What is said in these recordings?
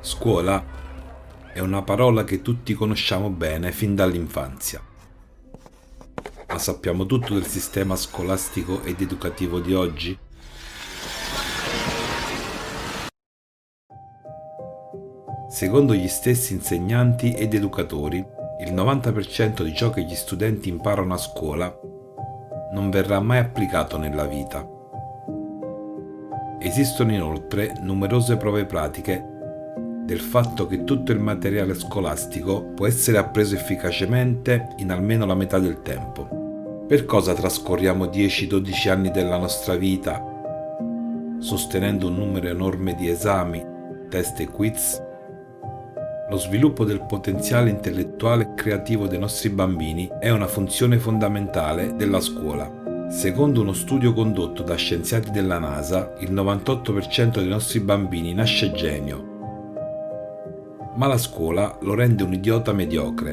Scuola è una parola che tutti conosciamo bene fin dall'infanzia. Ma sappiamo tutto del sistema scolastico ed educativo di oggi? Secondo gli stessi insegnanti ed educatori, il 90% di ciò che gli studenti imparano a scuola non verrà mai applicato nella vita. Esistono inoltre numerose prove pratiche del fatto che tutto il materiale scolastico può essere appreso efficacemente in almeno la metà del tempo. Per cosa trascorriamo 10-12 anni della nostra vita sostenendo un numero enorme di esami, test e quiz? Lo sviluppo del potenziale intellettuale e creativo dei nostri bambini è una funzione fondamentale della scuola. Secondo uno studio condotto da scienziati della NASA, il 98% dei nostri bambini nasce genio, ma la scuola lo rende un idiota mediocre.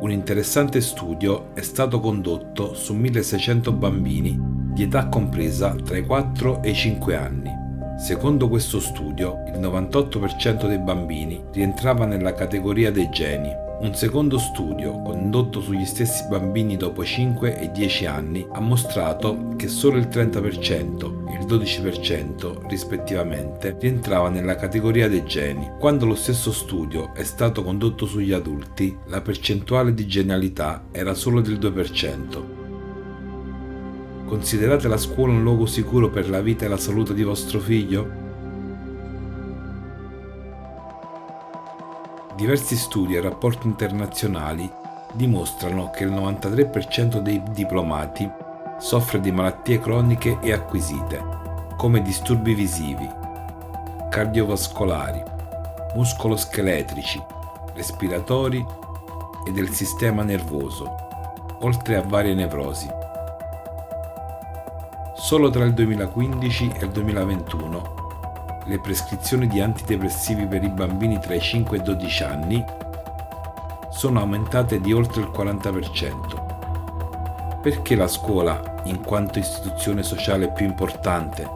Un interessante studio è stato condotto su 1600 bambini di età compresa tra i 4 e i 5 anni. Secondo questo studio, il 98% dei bambini rientrava nella categoria dei geni. Un secondo studio, condotto sugli stessi bambini dopo 5 e 10 anni, ha mostrato che solo il 30% e il 12% rispettivamente rientrava nella categoria dei geni. Quando lo stesso studio è stato condotto sugli adulti, la percentuale di genialità era solo del 2%. Considerate la scuola un luogo sicuro per la vita e la salute di vostro figlio? Diversi studi e rapporti internazionali dimostrano che il 93% dei diplomati soffre di malattie croniche e acquisite, come disturbi visivi, cardiovascolari, muscoloscheletrici, respiratori e del sistema nervoso, oltre a varie nevrosi. Solo tra il 2015 e il 2021 le prescrizioni di antidepressivi per i bambini tra i 5 e i 12 anni sono aumentate di oltre il 40%. Perché la scuola, in quanto istituzione sociale più importante,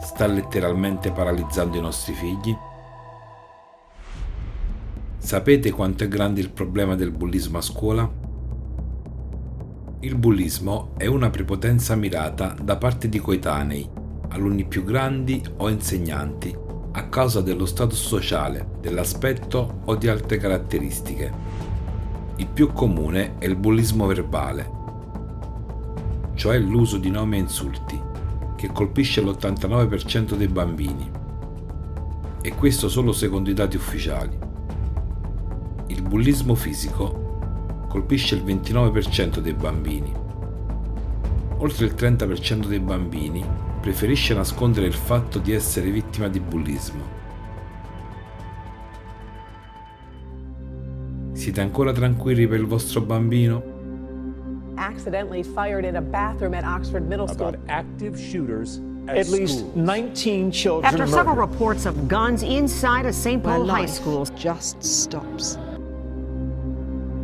sta letteralmente paralizzando i nostri figli? Sapete quanto è grande il problema del bullismo a scuola? Il bullismo è una prepotenza mirata da parte di coetanei, alunni più grandi o insegnanti, a causa dello status sociale, dell'aspetto o di altre caratteristiche. Il più comune è il bullismo verbale, cioè l'uso di nomi e insulti, che colpisce l'89% dei bambini. E questo solo secondo i dati ufficiali. Il bullismo fisico colpisce il 29% dei bambini. Oltre il 30% dei bambini preferisce nascondere il fatto di essere vittima di bullismo. Siete ancora tranquilli per il vostro bambino? accidentally fired in a bathroom at Oxford Middle School. About active shooters at, At least schools. 19 children After several murdered. reports of guns inside a St. Paul high school, just stops.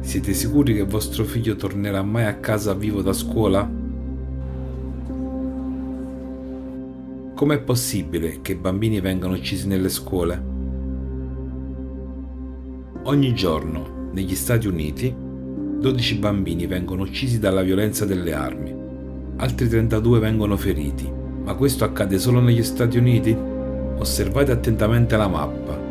Siete sicuri che vostro figlio tornerà mai a casa vivo da scuola? Com'è possibile che bambini vengano uccisi nelle scuole? Ogni giorno, negli Stati Uniti, 12 bambini vengono uccisi dalla violenza delle armi, altri 32 vengono feriti. Ma questo accade solo negli Stati Uniti? Osservate attentamente la mappa.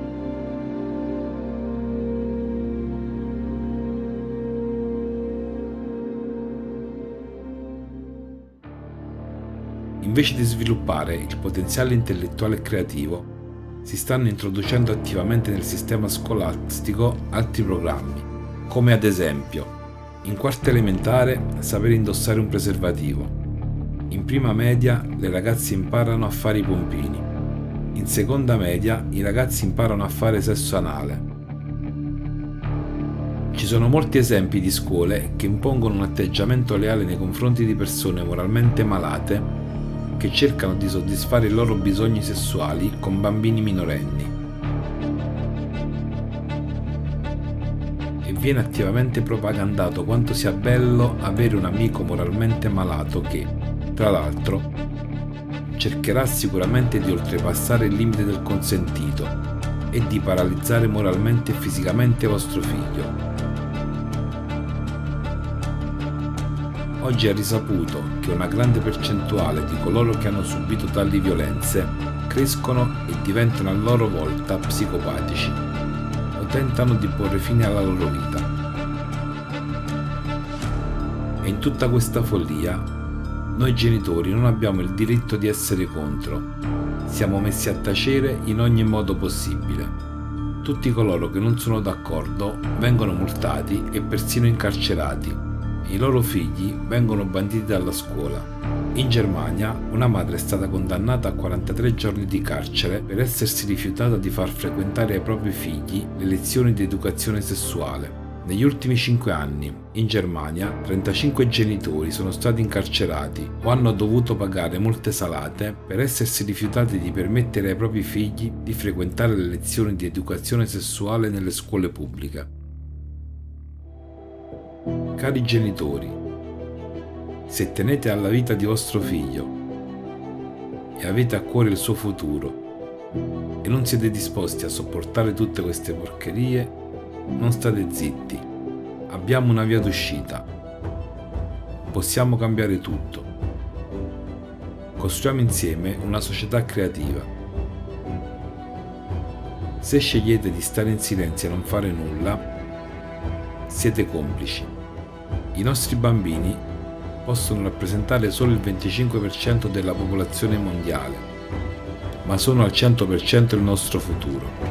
Invece di sviluppare il potenziale intellettuale e creativo, si stanno introducendo attivamente nel sistema scolastico altri programmi, come ad esempio, in quarta elementare sapere indossare un preservativo, in prima media le ragazze imparano a fare i pompini, in seconda media i ragazzi imparano a fare sesso anale. Ci sono molti esempi di scuole che impongono un atteggiamento leale nei confronti di persone moralmente malate che cercano di soddisfare i loro bisogni sessuali con bambini minorenni. E viene attivamente propagandato quanto sia bello avere un amico moralmente malato che, tra l'altro, cercherà sicuramente di oltrepassare il limite del consentito e di paralizzare moralmente e fisicamente vostro figlio. Oggi è risaputo che una grande percentuale di coloro che hanno subito tali violenze crescono e diventano a loro volta psicopatici o tentano di porre fine alla loro vita. E in tutta questa follia, noi genitori non abbiamo il diritto di essere contro. Siamo messi a tacere in ogni modo possibile. Tutti coloro che non sono d'accordo vengono multati e persino incarcerati i loro figli vengono banditi dalla scuola. In Germania una madre è stata condannata a 43 giorni di carcere per essersi rifiutata di far frequentare ai propri figli le lezioni di educazione sessuale. Negli ultimi 5 anni, in Germania, 35 genitori sono stati incarcerati o hanno dovuto pagare multe salate per essersi rifiutati di permettere ai propri figli di frequentare le lezioni di educazione sessuale nelle scuole pubbliche. Cari genitori, se tenete alla vita di vostro figlio e avete a cuore il suo futuro e non siete disposti a sopportare tutte queste porcherie, non state zitti. Abbiamo una via d'uscita. Possiamo cambiare tutto. Costruiamo insieme una società creativa. Se scegliete di stare in silenzio e non fare nulla, siete complici. I nostri bambini possono rappresentare solo il 25% della popolazione mondiale, ma sono al 100% il nostro futuro.